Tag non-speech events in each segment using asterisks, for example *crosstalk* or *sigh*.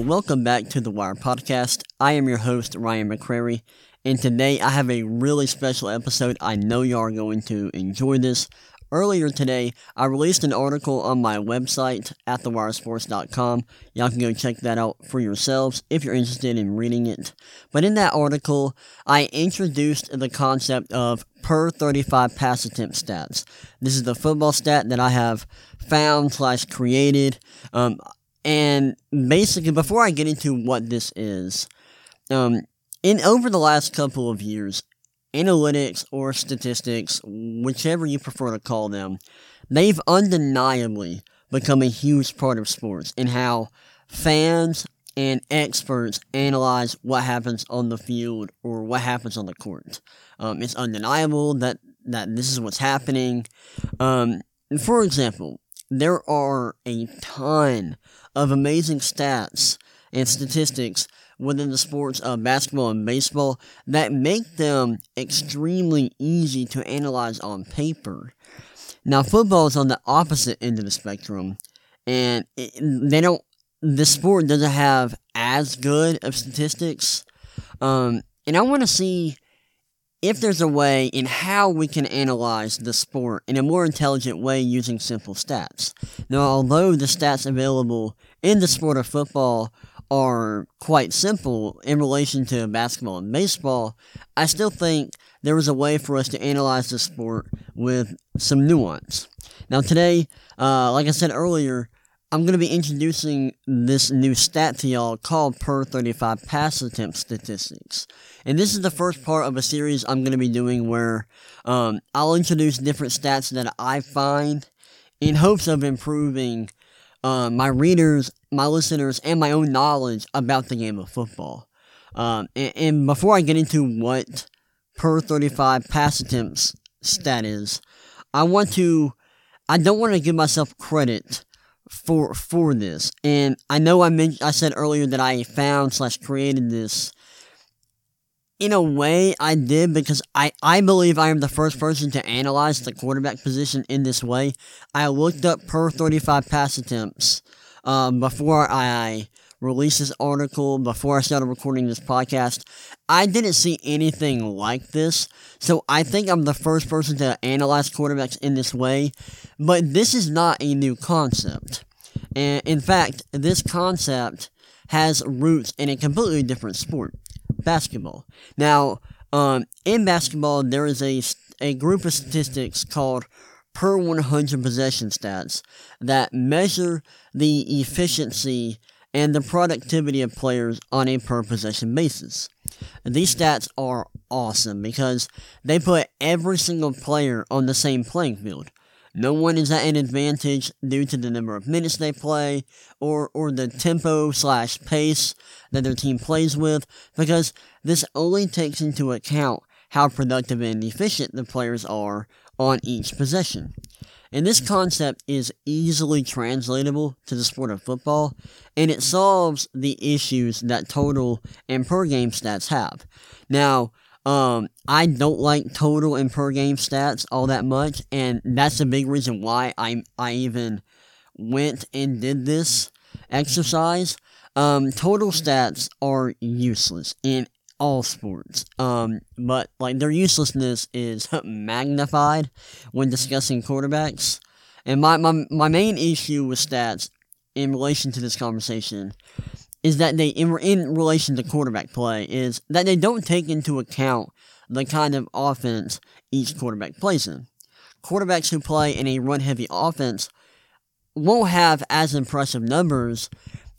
Welcome back to the Wire Podcast. I am your host, Ryan McCrary, and today I have a really special episode. I know you are going to enjoy this. Earlier today, I released an article on my website at thewiresports.com. Y'all can go check that out for yourselves if you're interested in reading it. But in that article, I introduced the concept of per 35 pass attempt stats. This is the football stat that I have found slash created. Um, and basically, before I get into what this is, um, in over the last couple of years, analytics or statistics, whichever you prefer to call them, they've undeniably become a huge part of sports and how fans and experts analyze what happens on the field or what happens on the court. Um, it's undeniable that, that this is what's happening. Um, for example, there are a ton of amazing stats and statistics within the sports of basketball and baseball that make them extremely easy to analyze on paper. Now, football is on the opposite end of the spectrum, and it, they don't. The sport doesn't have as good of statistics, um, and I want to see if there's a way in how we can analyze the sport in a more intelligent way using simple stats. Now, although the stats available in the sport of football are quite simple in relation to basketball and baseball, I still think there is a way for us to analyze the sport with some nuance. Now, today, uh, like I said earlier, I'm going to be introducing this new stat to y'all called per 35 pass attempt statistics. And this is the first part of a series I'm going to be doing where um, I'll introduce different stats that I find in hopes of improving uh, my readers, my listeners, and my own knowledge about the game of football. Um, and, and before I get into what per 35 pass attempts stat is, I want to, I don't want to give myself credit for for this. And I know I mentioned I said earlier that I found slash created this. In a way, I did because I, I believe I am the first person to analyze the quarterback position in this way. I looked up per 35 pass attempts um, before I released this article, before I started recording this podcast. I didn't see anything like this, so I think I'm the first person to analyze quarterbacks in this way, but this is not a new concept. And in fact, this concept has roots in a completely different sport basketball. Now, um, in basketball, there is a, a group of statistics called per 100 possession stats that measure the efficiency and the productivity of players on a per possession basis. These stats are awesome because they put every single player on the same playing field. No one is at an advantage due to the number of minutes they play or, or the tempo slash pace that their team plays with because this only takes into account how productive and efficient the players are on each possession. And this concept is easily translatable to the sport of football, and it solves the issues that total and per game stats have. Now, um, I don't like total and per game stats all that much, and that's a big reason why I I even went and did this exercise. Um, total stats are useless in all sports. Um, but like their uselessness is *laughs* magnified when discussing quarterbacks. And my, my my main issue with stats in relation to this conversation is that they in, in relation to quarterback play is that they don't take into account the kind of offense each quarterback plays in. Quarterbacks who play in a run heavy offense won't have as impressive numbers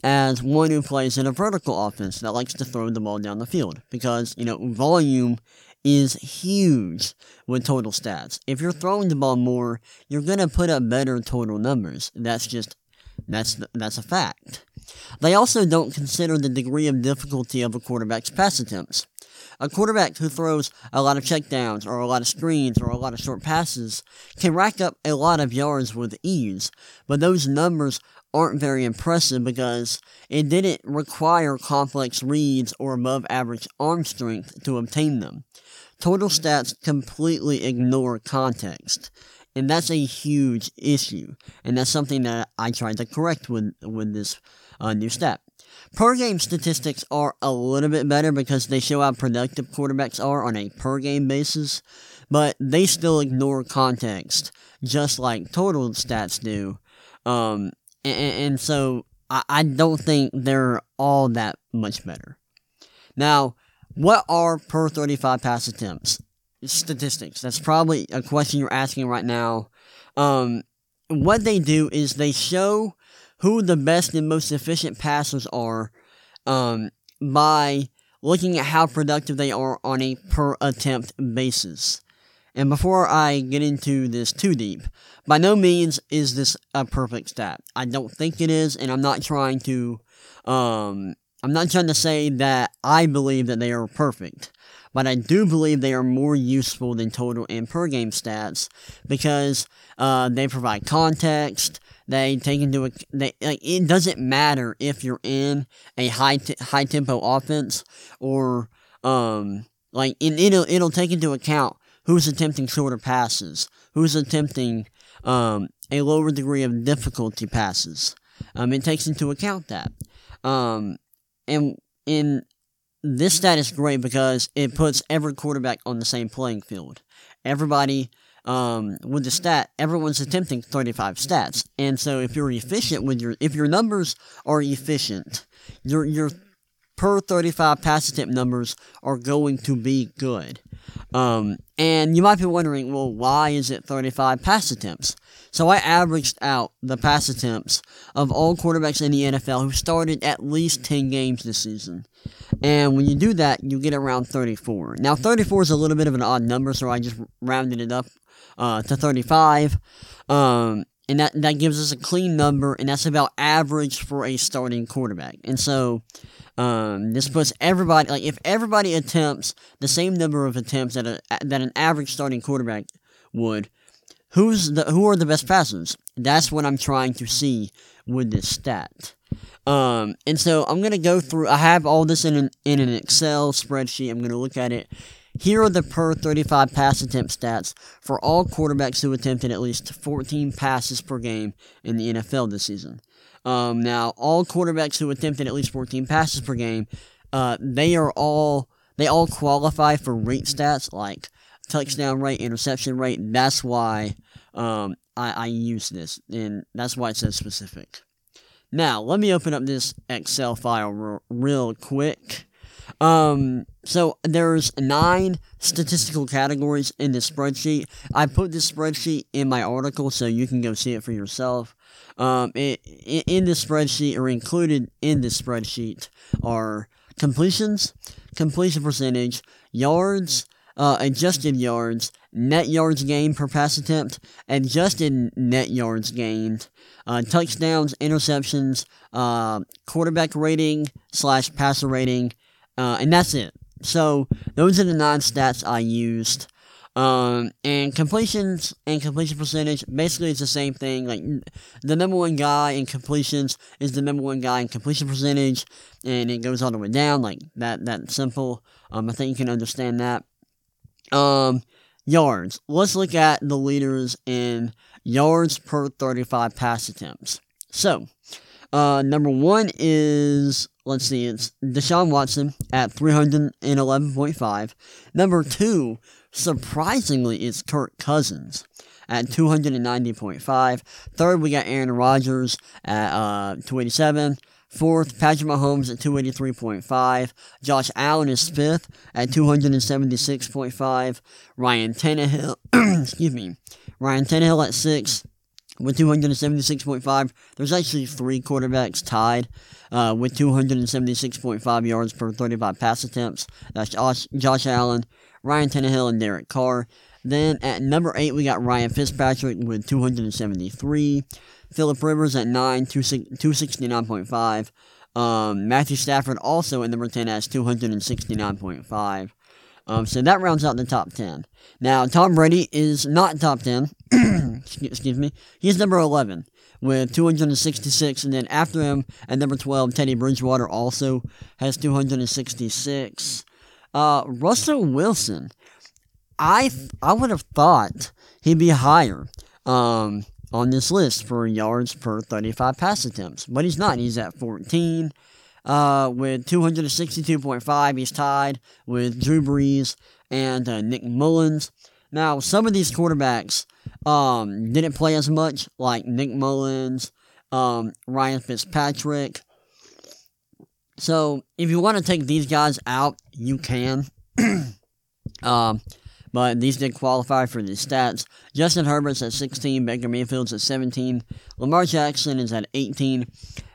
as one who plays in a vertical offense that likes to throw the ball down the field because, you know, volume is huge with total stats. If you're throwing the ball more, you're going to put up better total numbers. That's just that's that's a fact. They also don't consider the degree of difficulty of a quarterback's pass attempts. A quarterback who throws a lot of checkdowns or a lot of screens or a lot of short passes can rack up a lot of yards with ease, but those numbers aren't very impressive because it didn't require complex reads or above average arm strength to obtain them. Total stats completely ignore context. And that's a huge issue. And that's something that I tried to correct with, with this uh, new stat. Per game statistics are a little bit better because they show how productive quarterbacks are on a per game basis, but they still ignore context, just like total stats do. Um, and, and so I, I don't think they're all that much better. Now, what are per 35 pass attempts? Statistics. That's probably a question you're asking right now. Um, what they do is they show who the best and most efficient passers are um, by looking at how productive they are on a per attempt basis. And before I get into this too deep, by no means is this a perfect stat. I don't think it is, and I'm not trying to, um, I'm not trying to say that I believe that they are perfect. But I do believe they are more useful than total and per game stats because uh, they provide context, they take into a, they like it doesn't matter if you're in a high t- high tempo offense or um like it, it'll it'll take into account who's attempting shorter passes, who's attempting um a lower degree of difficulty passes. Um, it takes into account that. Um, and in this stat is great because it puts every quarterback on the same playing field. Everybody um, with the stat, everyone's attempting 35 stats. And so if you're efficient with your, if your numbers are efficient, your, your per 35 pass attempt numbers are going to be good. Um, and you might be wondering, well, why is it 35 pass attempts? So I averaged out the pass attempts of all quarterbacks in the NFL who started at least 10 games this season. And when you do that, you get around 34. Now, 34 is a little bit of an odd number, so I just rounded it up uh, to 35. Um, and that, that gives us a clean number, and that's about average for a starting quarterback. And so, um, this puts everybody, like, if everybody attempts the same number of attempts that, a, that an average starting quarterback would, who's the, who are the best passers? That's what I'm trying to see with this stat. Um, and so I'm gonna go through. I have all this in an in an Excel spreadsheet. I'm gonna look at it. Here are the per 35 pass attempt stats for all quarterbacks who attempted at least 14 passes per game in the NFL this season. Um, now, all quarterbacks who attempted at least 14 passes per game, uh, they are all they all qualify for rate stats like touchdown rate, interception rate. That's why um, I, I use this, and that's why it says specific. Now, let me open up this Excel file real, real quick. Um, so there's nine statistical categories in this spreadsheet. I put this spreadsheet in my article so you can go see it for yourself. Um, it, in this spreadsheet or included in this spreadsheet are completions, completion percentage, yards, uh, adjusted yards, net yards gained per pass attempt, adjusted net yards gained, uh, touchdowns, interceptions, uh, quarterback rating slash passer rating, uh, and that's it. So those are the nine stats I used. Um, and completions and completion percentage basically it's the same thing. Like the number one guy in completions is the number one guy in completion percentage, and it goes all the way down like that. That simple. Um, I think you can understand that. Um, yards. Let's look at the leaders in yards per 35 pass attempts. So, uh, number one is, let's see, it's Deshaun Watson at 311.5. Number two, surprisingly, is Kirk Cousins at 290.5. Third, we got Aaron Rodgers at uh, 287. Fourth, Patrick Mahomes at 283.5. Josh Allen is fifth at 276.5. Ryan Tannehill, *clears throat* excuse me, Ryan Tannehill at six with 276.5. There's actually three quarterbacks tied uh, with 276.5 yards per 35 pass attempts. That's Josh, Josh Allen, Ryan Tannehill, and Derek Carr. Then at number eight, we got Ryan Fitzpatrick with 273. Philip Rivers at 9, 269.5. Um, Matthew Stafford also at number 10 has 269.5. Um, so that rounds out the top 10. Now, Tom Brady is not top 10. *clears throat* excuse me. He's number 11 with 266. And then after him, at number 12, Teddy Bridgewater also has 266. Uh, Russell Wilson, I, I would have thought he'd be higher. Um, on this list for yards per 35 pass attempts. But he's not. He's at 14. Uh, with 262.5. He's tied with Drew Brees and uh, Nick Mullens. Now, some of these quarterbacks um, didn't play as much, like Nick Mullens, um, Ryan Fitzpatrick. So, if you want to take these guys out, you can. *clears throat* um, but these did qualify for the stats. Justin Herbert's at 16, Baker Mayfield's at 17, Lamar Jackson is at 18,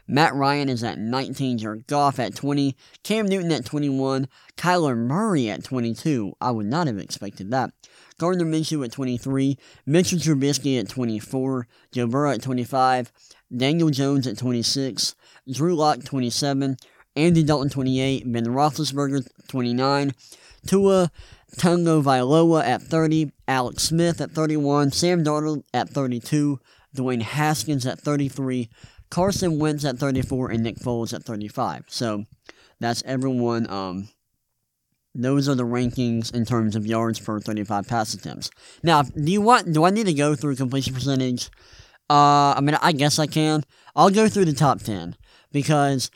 Matt Ryan is at 19, Jared Goff at 20, Cam Newton at 21, Kyler Murray at 22. I would not have expected that. Gardner Minshew at 23, Mitchell Trubisky at 24, Joe Burrow at 25, Daniel Jones at 26, Drew Lock 27, Andy Dalton 28, Ben Roethlisberger 29, Tua Tagovailoa at 30, Alex Smith at 31, Sam Darnold at 32, Dwayne Haskins at 33, Carson Wentz at 34, and Nick Foles at 35. So that's everyone. Um, those are the rankings in terms of yards per 35 pass attempts. Now, do you want? Do I need to go through completion percentage? Uh, I mean, I guess I can. I'll go through the top 10 because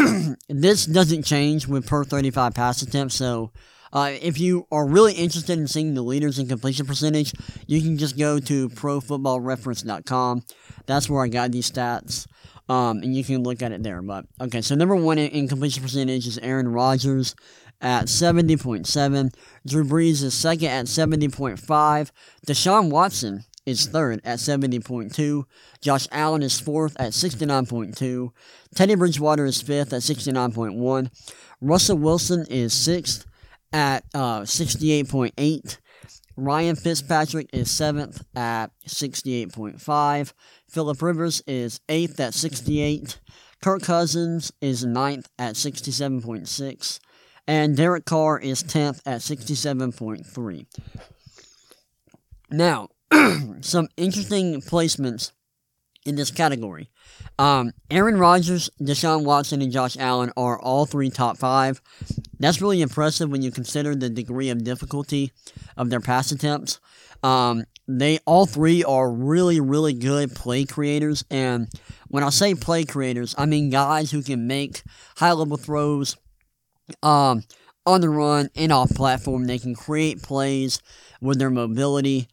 *clears throat* this doesn't change with per 35 pass attempts. So, uh, if you are really interested in seeing the leaders in completion percentage, you can just go to ProFootballReference.com. That's where I got these stats. Um, and you can look at it there. But okay, so number one in, completion percentage is Aaron Rodgers at 70.7. Drew Brees is second at 70.5. Deshaun Watson is third at 70.2. Josh Allen is fourth at 69.2. Teddy Bridgewater is fifth at 69.1. Russell Wilson is sixth at uh, 68.8. Ryan Fitzpatrick is seventh at 68.5. Philip Rivers is eighth at 68. Kirk Cousins is ninth at 67.6. And Derek Carr is 10th at 67.3. Now, *clears throat* some interesting placements in this category. Um, Aaron Rodgers, Deshaun Watson, and Josh Allen are all three top five. That's really impressive when you consider the degree of difficulty of their pass attempts. Um, they all three are really, really good play creators, and when I say play creators, I mean guys who can make high level throws um, on the run and off platform. They can create plays with their mobility,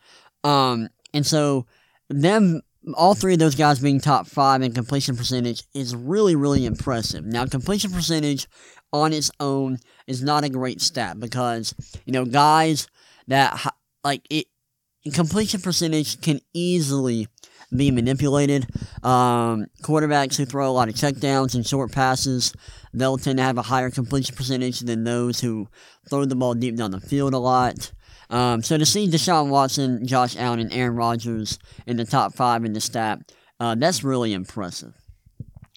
um, and so them all three of those guys being top five in completion percentage is really, really impressive. Now, completion percentage on its own is not a great stat because, you know, guys that, like, it, completion percentage can easily be manipulated. Um, quarterbacks who throw a lot of checkdowns and short passes, they'll tend to have a higher completion percentage than those who throw the ball deep down the field a lot. Um, so to see Deshaun Watson, Josh Allen, and Aaron Rodgers in the top five in the stat, uh, that's really impressive.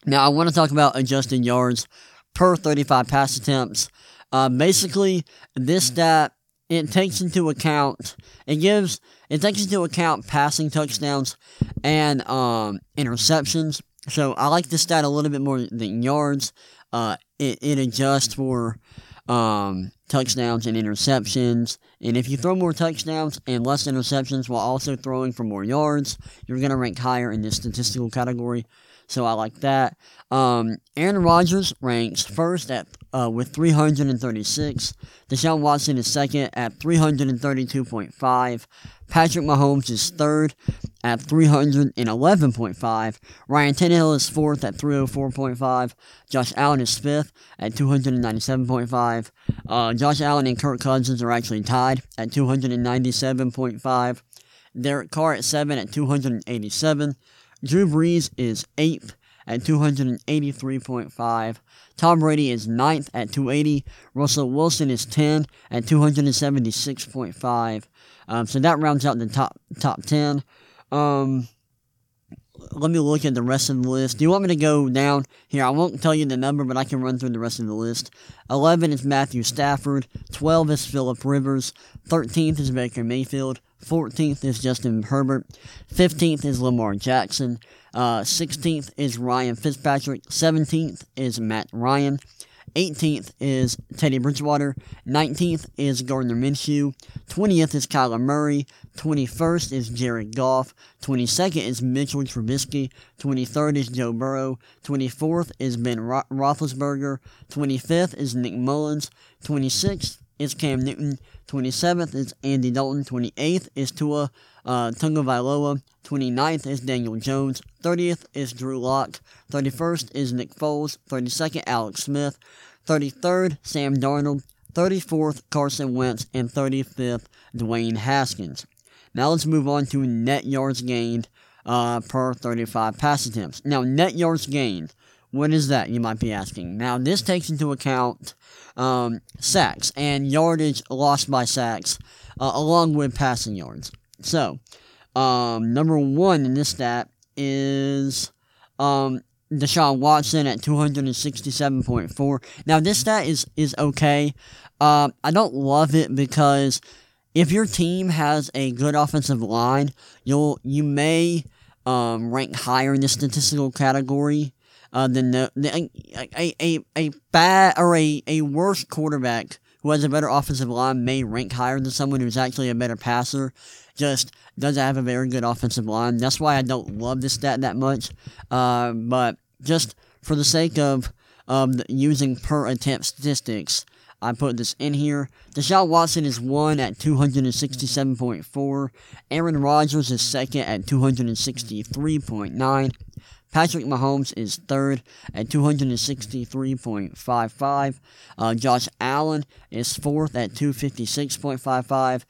Now I want to talk about adjusted yards per 35 pass attempts. Uh, basically, this stat it takes into account it gives it takes into account passing touchdowns and um, interceptions. So I like this stat a little bit more than yards. Uh, it, it adjusts for um, touchdowns and interceptions. And if you throw more touchdowns and less interceptions while also throwing for more yards, you're going to rank higher in this statistical category. So I like that. Um, Aaron Rodgers ranks first at uh, with 336. Deshaun Watson is second at 332.5. Patrick Mahomes is third at 311.5. Ryan Tannehill is fourth at 304.5. Josh Allen is fifth at 297.5. Uh, Josh Allen and Kirk Cousins are actually tied at 297.5. Derek Carr at 7 at 287. Drew Brees is 8th at 283.5. Tom Brady is 9th at 280. Russell Wilson is 10 at 276.5. Um, so that rounds out the top top 10. Um, let me look at the rest of the list. Do you want me to go down here? I won't tell you the number, but I can run through the rest of the list. 11 is Matthew Stafford. 12 is Philip Rivers. 13th is Baker Mayfield. 14th is Justin Herbert. 15th is Lamar Jackson. Uh, 16th is Ryan Fitzpatrick. 17th is Matt Ryan. 18th is Teddy Bridgewater. 19th is Gardner Minshew. 20th is Kyler Murray. 21st is Jared Goff. 22nd is Mitchell Trubisky. 23rd is Joe Burrow. 24th is Ben Ro- Roethlisberger. 25th is Nick Mullens. 26th is Cam Newton. 27th is Andy Dalton. 28th is Tua uh, Tagovailoa. 29th is Daniel Jones. 30th is Drew Lock. 31st is Nick Foles. 32nd, Alex Smith. 33rd, Sam Darnold. 34th, Carson Wentz. And 35th, Dwayne Haskins. Now let's move on to net yards gained uh, per 35 pass attempts. Now, net yards gained. What is that, you might be asking? Now, this takes into account um, sacks and yardage lost by sacks, uh, along with passing yards. So, um, number one in this stat is um, Deshaun Watson at 267.4. Now, this stat is, is okay. Uh, I don't love it because if your team has a good offensive line, you'll you may um, rank higher in the statistical category uh, than the, the a, a, a bad or a, a worse quarterback who has a better offensive line may rank higher than someone who's actually a better passer. Just doesn't have a very good offensive line. That's why I don't love this stat that much. Uh, but just for the sake of um, using per attempt statistics, I put this in here. Deshaun Watson is one at 267.4. Aaron Rodgers is second at 263.9. Patrick Mahomes is third at 263.55. Uh, Josh Allen is fourth at 256.55.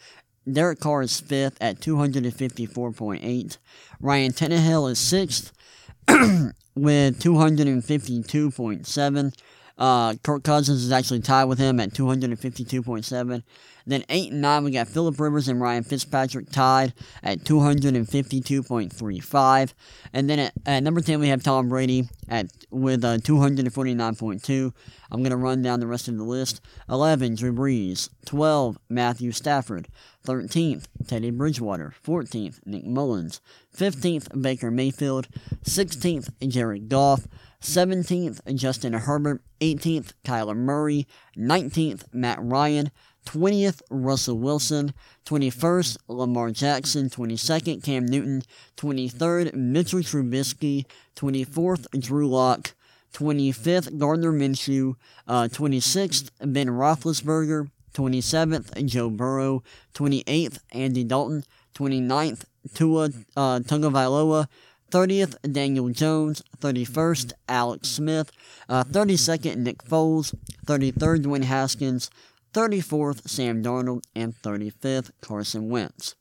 Derek Carr is fifth at 254.8. Ryan Tannehill is sixth *clears throat* with 252.7. Uh, Kirk Cousins is actually tied with him at 252.7. Then 8 and 9, we got Philip Rivers and Ryan Fitzpatrick tied at 252.35. And then at, at number 10, we have Tom Brady at with uh, 249.2. I'm going to run down the rest of the list. 11, Drew Brees. 12, Matthew Stafford. 13th, Teddy Bridgewater. 14th, Nick Mullens. 15th, Baker Mayfield. 16th, Jared Goff. 17th, Justin Herbert. 18th, Kyler Murray. 19th, Matt Ryan. 20th, Russell Wilson. 21st, Lamar Jackson. 22nd, Cam Newton. 23rd, Mitchell Trubisky. 24th, Drew Lock. 25th, Gardner Minshew. Uh, 26th, Ben Roethlisberger. 27th, Joe Burrow. 28th, Andy Dalton. 29th, Tua uh, Tagovailoa. 30th, Daniel Jones. 31st, Alex Smith. Uh, 32nd, Nick Foles. 33rd, Dwayne Haskins. 34th, Sam Darnold. And 35th, Carson Wentz.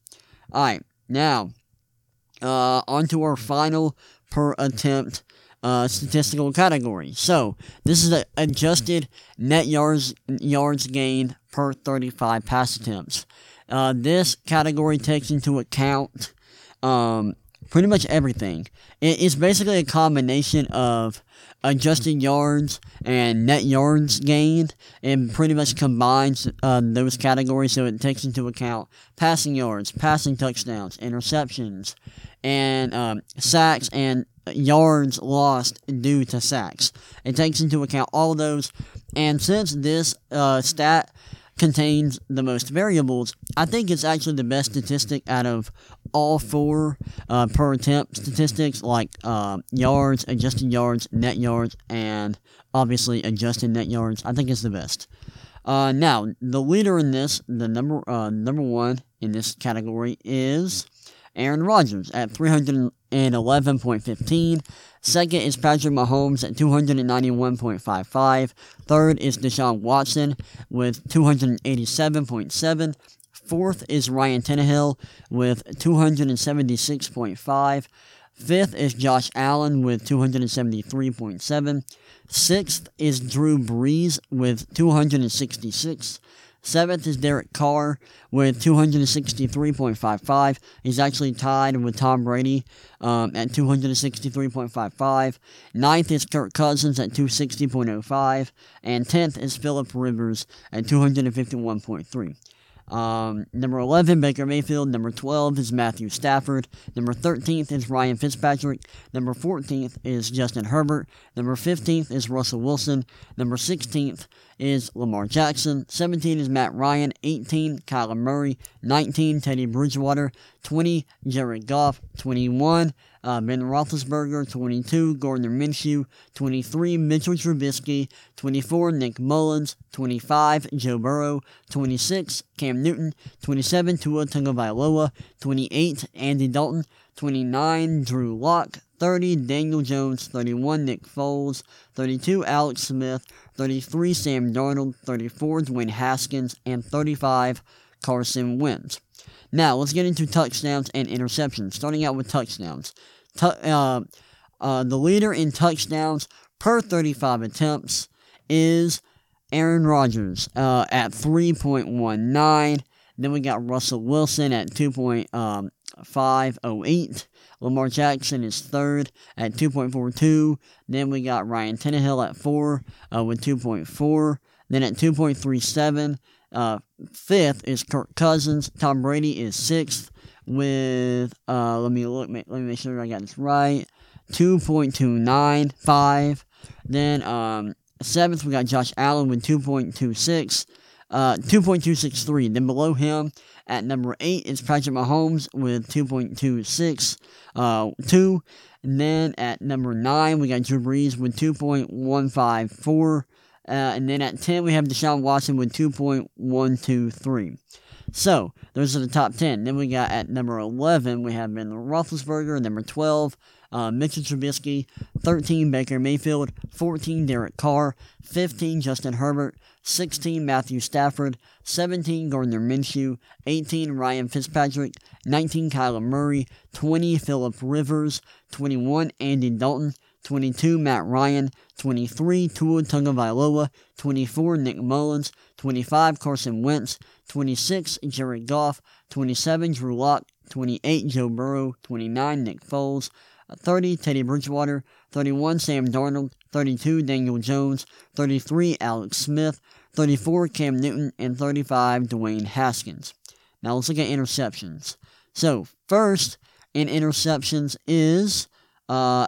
Alright, now, uh, on to our final per attempt uh, statistical category. So, this is the adjusted net yards, yards gained per 35 pass attempts. Uh, this category takes into account um, pretty much everything. It's basically a combination of adjusted yards and net yards gained, and pretty much combines uh, those categories so it takes into account passing yards, passing touchdowns, interceptions, and um, sacks and yards lost due to sacks. It takes into account all those, and since this uh, stat contains the most variables, I think it's actually the best statistic out of all four uh, per attempt statistics, like uh, yards, adjusted yards, net yards, and obviously adjusted net yards. I think it's the best. Uh, now, the leader in this, the number uh, number one in this category is Aaron Rodgers at 311.15. Second is Patrick Mahomes at 291.55. Third is Deshaun Watson with 287.7. Fourth is Ryan Tannehill with 276.5. Fifth is Josh Allen with 273.7. Sixth is Drew Brees with 266. Seventh is Derek Carr with 263.55. He's actually tied with Tom Brady um, at 263.55. Ninth is Kirk Cousins at 260.05. And tenth is Philip Rivers at 251.3. Um, number 11, Baker Mayfield. Number 12 is Matthew Stafford. Number 13th is Ryan Fitzpatrick. Number 14th is Justin Herbert. Number 15th is Russell Wilson. Number 16th is Lamar Jackson. 17 is Matt Ryan. 18, Kyler Murray. 19, Teddy Bridgewater. 20, Jared Goff. 21, uh, Ben Roethlisberger, 22, Gardner Minshew, 23, Mitchell Trubisky, 24, Nick Mullens, 25, Joe Burrow, 26, Cam Newton, 27, Tua Tagovailoa, 28, Andy Dalton, 29, Drew Lock, 30, Daniel Jones, 31, Nick Foles, 32, Alex Smith, 33, Sam Darnold, 34, Dwayne Haskins, and 35, Carson Wentz. Now, let's get into touchdowns and interceptions. Starting out with touchdowns. Uh, uh, the leader in touchdowns per 35 attempts is Aaron Rodgers uh, at 3.19. Then we got Russell Wilson at 2.508. Lamar Jackson is third at 2.42. Then we got Ryan Tannehill at 4 uh, with 2.4. Then at 2.37, uh, fifth is Kirk Cousins. Tom Brady is sixth with uh, let me look. Let me make sure I got this right. Two point two nine five. Then um, seventh we got Josh Allen with two point two six. Uh, 2.263. Then below him at number 8 is Patrick Mahomes with 2.26. Uh, 2. And then at number 9 we got Drew Brees with 2.154. Uh, and then at 10, we have Deshaun Watson with 2.123. So, those are the top 10. Then we got at number 11, we have Ben Roethlisberger. Number 12, uh, Mitchell Trubisky. 13, Baker Mayfield. 14, Derek Carr. 15, Justin Herbert. 16, Matthew Stafford. 17, Gardner Minshew. 18, Ryan Fitzpatrick. 19, Kyler Murray. 20, Philip Rivers. 21, Andy Dalton. 22, Matt Ryan, 23, Tua Tagovailoa, 24, Nick Mullens, 25, Carson Wentz, 26, Jared Goff, 27, Drew Lock, 28, Joe Burrow, 29, Nick Foles, 30, Teddy Bridgewater, 31, Sam Darnold, 32, Daniel Jones, 33, Alex Smith, 34, Cam Newton, and 35, Dwayne Haskins. Now let's look at interceptions. So, first in interceptions is uh,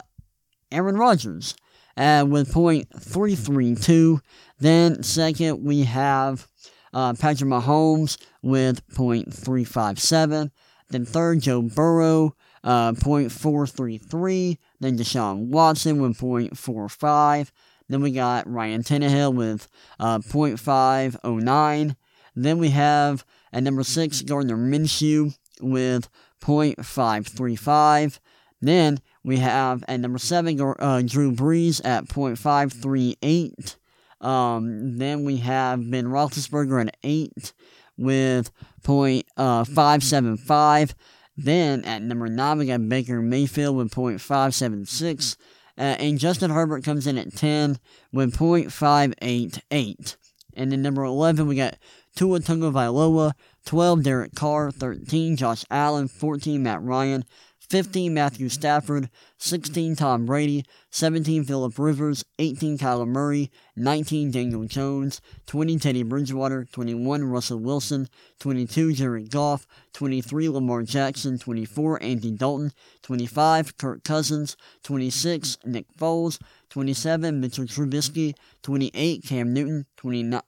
Aaron Rodgers uh, with .332. Then second we have uh, Patrick Mahomes with .357. Then third Joe Burrow uh, .433. Then Deshaun Watson with .45. Then we got Ryan Tannehill with uh, .509. Then we have at number six Gardner Minshew with .535. Then we have at number seven uh, Drew Brees at .538. Um, then we have Ben Roethlisberger at eight with .575. Then at number nine we got Baker Mayfield with .576. Uh, and Justin Herbert comes in at 10 with .588. And then number 11 we got Tua Tagovailoa, 12 Derek Carr, 13 Josh Allen, 14 Matt Ryan, 15 Matthew Stafford, 16 Tom Brady, 17 Philip Rivers, 18 Kyler Murray, 19 Daniel Jones, 20 Teddy Bridgewater, 21 Russell Wilson, 22 Jared Goff, 23 Lamar Jackson, 24 Andy Dalton, 25 Kirk Cousins, 26 Nick Foles, 27 Mitchell Trubisky, 28 Cam Newton, 29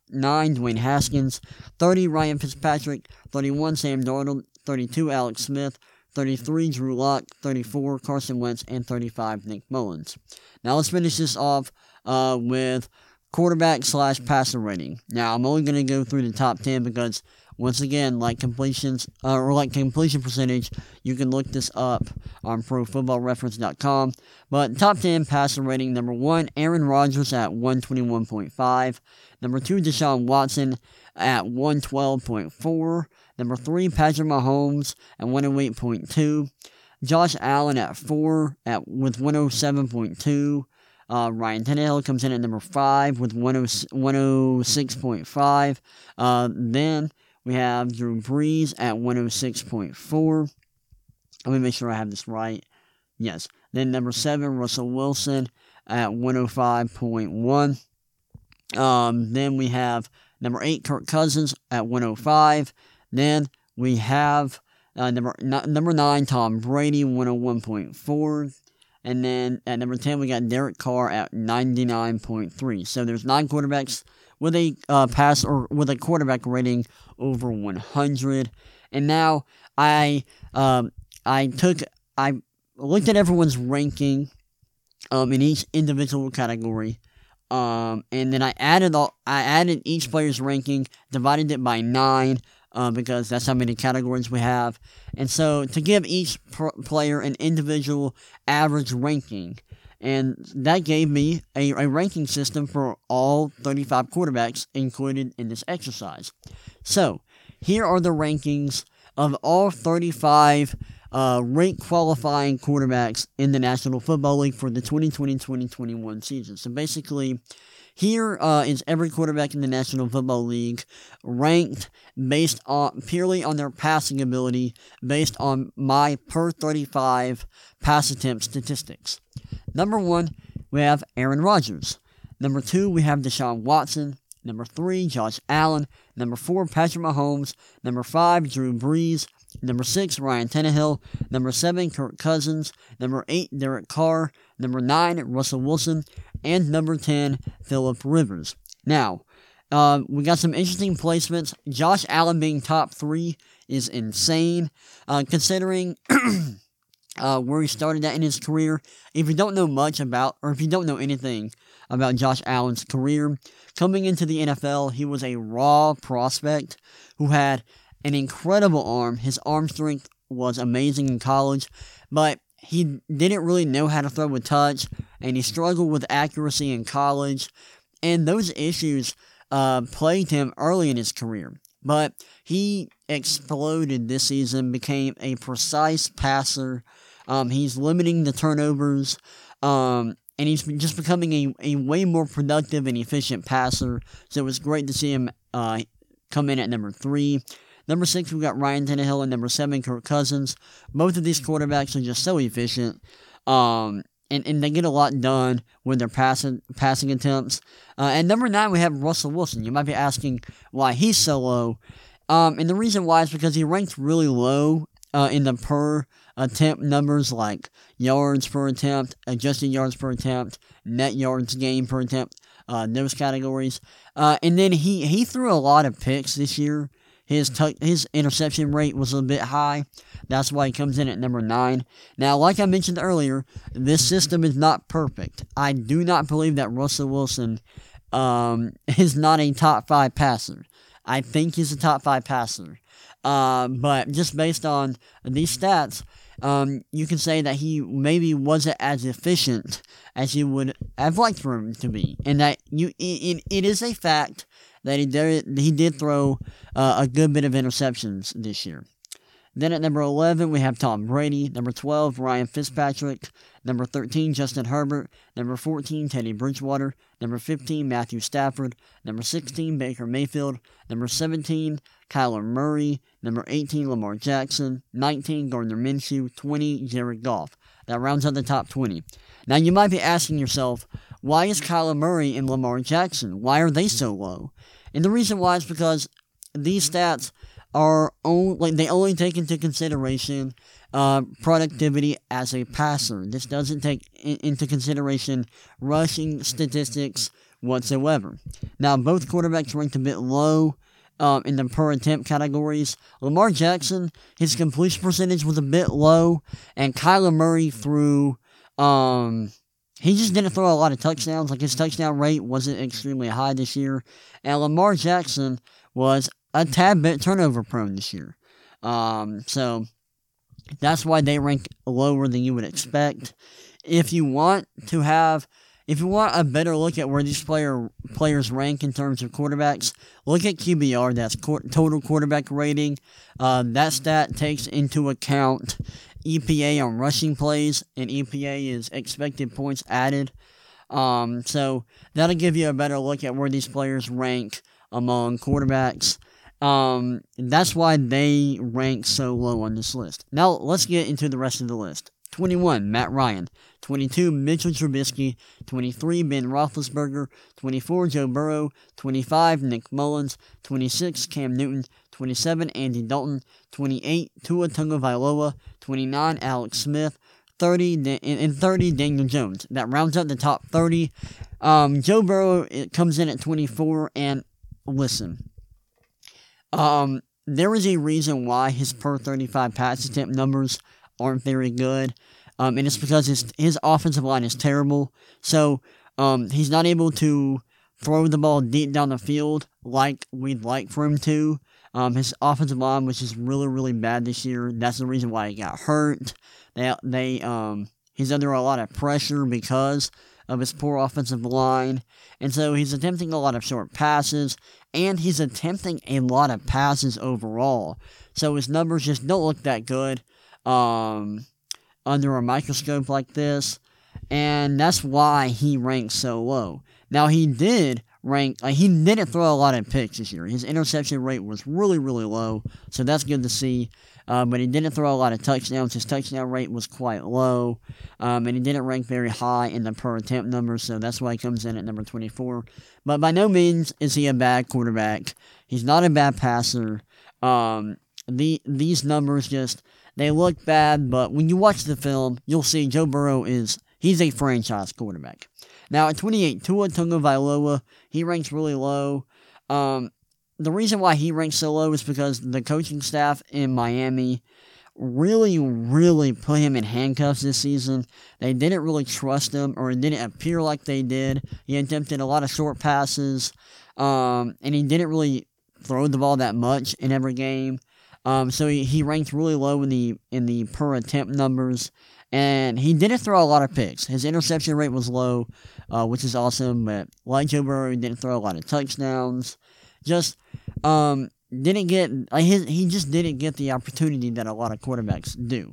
Dwayne Haskins, 30 Ryan Fitzpatrick, 31 Sam Darnold, 32 Alex Smith, 33 Drew Lock, 34 Carson Wentz, and 35 Nick Mullens. Now let's finish this off uh, with quarterback slash passer rating. Now I'm only going to go through the top 10 because once again, like completions uh, or like completion percentage, you can look this up on ProFootballReference.com. But top 10 passer rating number one, Aaron Rodgers at 121.5. Number two, Deshaun Watson at 112.4. Number three, Patrick Mahomes at 108.2. Josh Allen at four at with 107.2. Uh, Ryan Tannehill comes in at number five with 106.5. Uh, then we have Drew Brees at 106.4. Let me make sure I have this right. Yes. Then number seven, Russell Wilson at 105.1. Um, then we have number eight, Kirk Cousins at 105. Then we have uh, number number nine, Tom Brady, 101.4. And then at number 10, we got Derek Carr at 99.3. So there's nine quarterbacks with a uh, pass or with a quarterback rating over 100. And now I um, I took I looked at everyone's ranking um, in each individual category. Um, and then I added all, I added each player's ranking, divided it by nine, uh, because that's how many categories we have. And so to give each pr- player an individual average ranking, and that gave me a, a ranking system for all 35 quarterbacks included in this exercise. So here are the rankings of all 35 uh, rank qualifying quarterbacks in the National Football League for the 2020-2021 season. So basically, here uh, is every quarterback in the National Football League ranked based on purely on their passing ability, based on my per 35 pass attempt statistics. Number one, we have Aaron Rodgers. Number two, we have Deshaun Watson. Number three, Josh Allen. Number four, Patrick Mahomes. Number five, Drew Brees. Number six, Ryan Tannehill. Number seven, Kirk Cousins. Number eight, Derek Carr. Number nine, Russell Wilson. And number 10, Philip Rivers. Now, uh, we got some interesting placements. Josh Allen being top three is insane, uh, considering *clears throat* uh, where he started at in his career. If you don't know much about, or if you don't know anything about Josh Allen's career, coming into the NFL, he was a raw prospect who had an incredible arm. His arm strength was amazing in college, but he didn't really know how to throw with touch, and he struggled with accuracy in college, and those issues uh, plagued him early in his career. But he exploded this season, became a precise passer. Um, he's limiting the turnovers, um, and he's just becoming a, a way more productive and efficient passer. So it was great to see him uh, come in at number three. Number six, we've got Ryan Tannehill, and number seven, Kirk Cousins. Both of these quarterbacks are just so efficient, um, and, and they get a lot done with their passing passing attempts. Uh, and number nine, we have Russell Wilson. You might be asking why he's so low, um, and the reason why is because he ranks really low uh, in the per attempt numbers like yards per attempt, adjusted yards per attempt, net yards gained per attempt, uh, those categories. Uh, and then he, he threw a lot of picks this year. His t- his interception rate was a bit high. That's why he comes in at number nine. Now, like I mentioned earlier, this system is not perfect. I do not believe that Russell Wilson um, *laughs* is not a top five passer. I think he's a top five passer. Uh, but just based on these stats, um, you can say that he maybe wasn't as efficient as you would have liked for him to be, and that you it, it is a fact that he did, he did throw uh, a good bit of interceptions this year. Then at number 11, we have Tom Brady. Number 12, Ryan Fitzpatrick. Number 13, Justin Herbert. Number 14, Teddy Bridgewater. Number 15, Matthew Stafford. Number 16, Baker Mayfield. Number 17, Kyler Murray. Number 18, Lamar Jackson. 19, Gardner Minshew. 20, Jared Goff. That rounds out the top 20. Now you might be asking yourself, why is Kyler Murray and Lamar Jackson? Why are they so low? And the reason why is because these stats are only like they only take into consideration uh, productivity as a passer. This doesn't take in, into consideration rushing statistics whatsoever. Now, both quarterbacks ranked a bit low um, in the per attempt categories. Lamar Jackson, his completion percentage was a bit low, and Kyler Murray threw. Um, he just didn't throw a lot of touchdowns. Like his touchdown rate wasn't extremely high this year, and Lamar Jackson was a tad bit turnover prone this year. Um, so that's why they rank lower than you would expect. If you want to have, if you want a better look at where these player players rank in terms of quarterbacks, look at QBR. That's total quarterback rating. Uh, that stat takes into account EPA on rushing plays, and EPA is expected points added. Um, so that'll give you a better look at where these players rank among quarterbacks. Um, that's why they rank so low on this list. Now let's get into the rest of the list. 21, Matt Ryan. 22, Mitchell Trubisky. 23, Ben Roethlisberger. 24, Joe Burrow. 25, Nick Mullens. 26, Cam Newton. 27, Andy Dalton. 28, Tua Tagovailoa. 29, Alex Smith. 30 and 30 Daniel Jones. That rounds up the top 30. Um, Joe Burrow comes in at 24 and listen. Um, there is a reason why his per 35 pass attempt numbers aren't very good. Um, and it's because his his offensive line is terrible. So um, he's not able to throw the ball deep down the field like we'd like for him to. Um, his offensive line was just really, really bad this year. That's the reason why he got hurt. They, they, um, he's under a lot of pressure because of his poor offensive line. And so he's attempting a lot of short passes, and he's attempting a lot of passes overall. So his numbers just don't look that good um, under a microscope like this. And that's why he ranks so low. Now, he did rank, like, he didn't throw a lot of picks this year. His interception rate was really, really low. So that's good to see. Uh, but he didn't throw a lot of touchdowns. His touchdown rate was quite low, um, and he didn't rank very high in the per attempt numbers, so that's why he comes in at number 24. But by no means is he a bad quarterback. He's not a bad passer. Um, the these numbers just they look bad, but when you watch the film, you'll see Joe Burrow is he's a franchise quarterback. Now at 28, Tua Tagovailoa, he ranks really low. Um, the reason why he ranks so low is because the coaching staff in Miami really, really put him in handcuffs this season. They didn't really trust him, or it didn't appear like they did. He attempted a lot of short passes, um, and he didn't really throw the ball that much in every game. Um, so he, he ranked really low in the in the per attempt numbers, and he didn't throw a lot of picks. His interception rate was low, uh, which is awesome. But like Joe Burrow, he didn't throw a lot of touchdowns just um, didn't get like his, he just didn't get the opportunity that a lot of quarterbacks do.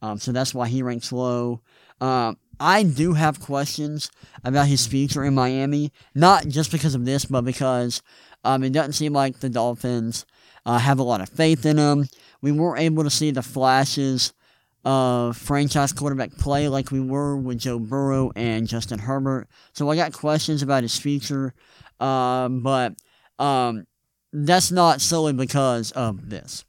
Um, so that's why he ranks low. Um, I do have questions about his future in Miami, not just because of this, but because um, it doesn't seem like the Dolphins uh, have a lot of faith in him. We weren't able to see the flashes of franchise quarterback play like we were with Joe Burrow and Justin Herbert. So I got questions about his future, um, but um, that's not solely because of this.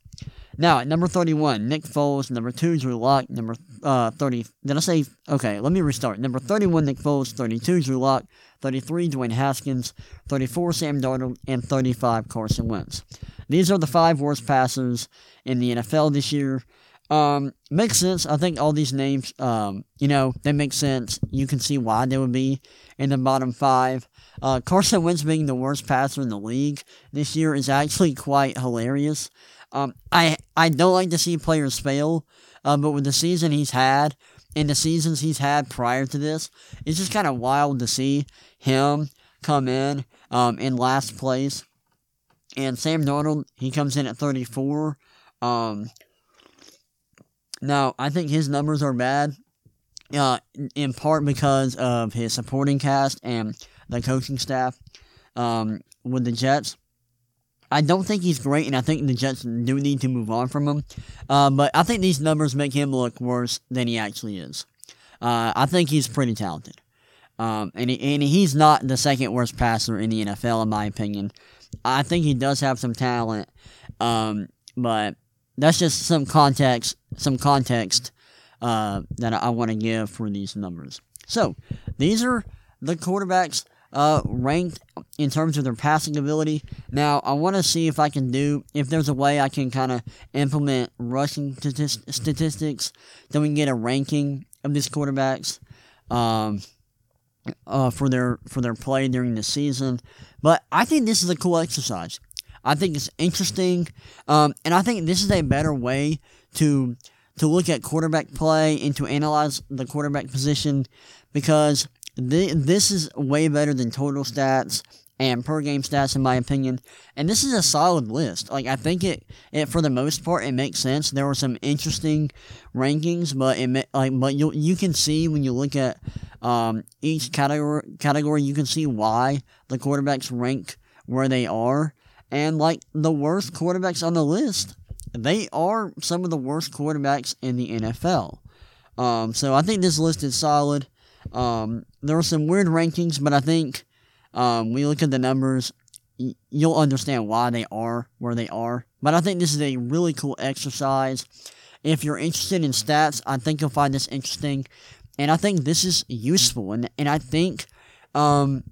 Now, at number 31, Nick Foles. Number 2, Drew Lock. Number uh, 30. Did I say? Okay, let me restart. Number 31, Nick Foles. 32, Drew Lock. 33, Dwayne Haskins. 34, Sam Darnold. And 35, Carson Wentz. These are the five worst passers in the NFL this year. Um, makes sense. I think all these names, um, you know, they make sense. You can see why they would be in the bottom five. Uh, Carson Wentz being the worst passer in the league this year is actually quite hilarious. Um, I I don't like to see players fail, uh, but with the season he's had and the seasons he's had prior to this, it's just kind of wild to see him come in um, in last place. And Sam Darnold, he comes in at 34. Um, now, I think his numbers are bad, uh, in part because of his supporting cast and the coaching staff um, with the Jets. I don't think he's great, and I think the Jets do need to move on from him. Uh, but I think these numbers make him look worse than he actually is. Uh, I think he's pretty talented. Um, and, he, and he's not the second worst passer in the NFL, in my opinion. I think he does have some talent, um, but that's just some context, some context uh, that I, want to give for these numbers. So these are the quarterbacks uh, ranked in terms of their passing ability. Now, I want to see if I can do, if there's a way I can kind of implement rushing statistics, then we can get a ranking of these quarterbacks um, uh, for their for their play during the season. But I think this is a cool exercise. I think it's interesting, um, and I think this is a better way to to look at quarterback play and to analyze the quarterback position because this is way better than total stats and per game stats in my opinion. And this is a solid list. Like I think it, it for the most part it makes sense. There were some interesting rankings, but it like but you you can see when you look at um, each category category you can see why the quarterbacks rank where they are. And like the worst quarterbacks on the list, they are some of the worst quarterbacks in the NFL. Um, so I think this list is solid. Um, there are some weird rankings, but I think um, when you look at the numbers, y- you'll understand why they are where they are. But I think this is a really cool exercise. If you're interested in stats, I think you'll find this interesting. And I think this is useful. And, and I think, um,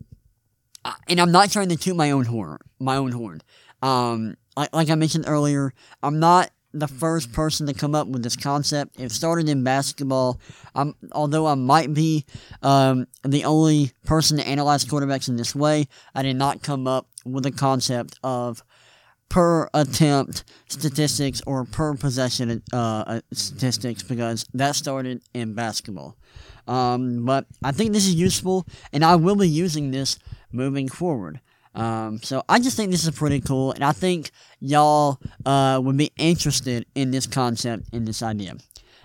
and I'm not trying to toot my own horn, my own horn. Um, like, like I mentioned earlier, I'm not the first person to come up with this concept. It started in basketball. Although I might be um, the only person to analyze quarterbacks in this way, I did not come up with the concept of per attempt statistics or per possession uh, uh, statistics because that started in basketball. Um, but I think this is useful, and I will be using this moving forward. Um, so I just think this is pretty cool, and I think y'all uh, would be interested in this concept and this idea.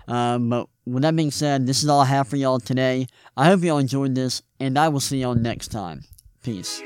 Um, but with that being said, this is all I have for y'all today. I hope y'all enjoyed this, and I will see y'all next time. Peace.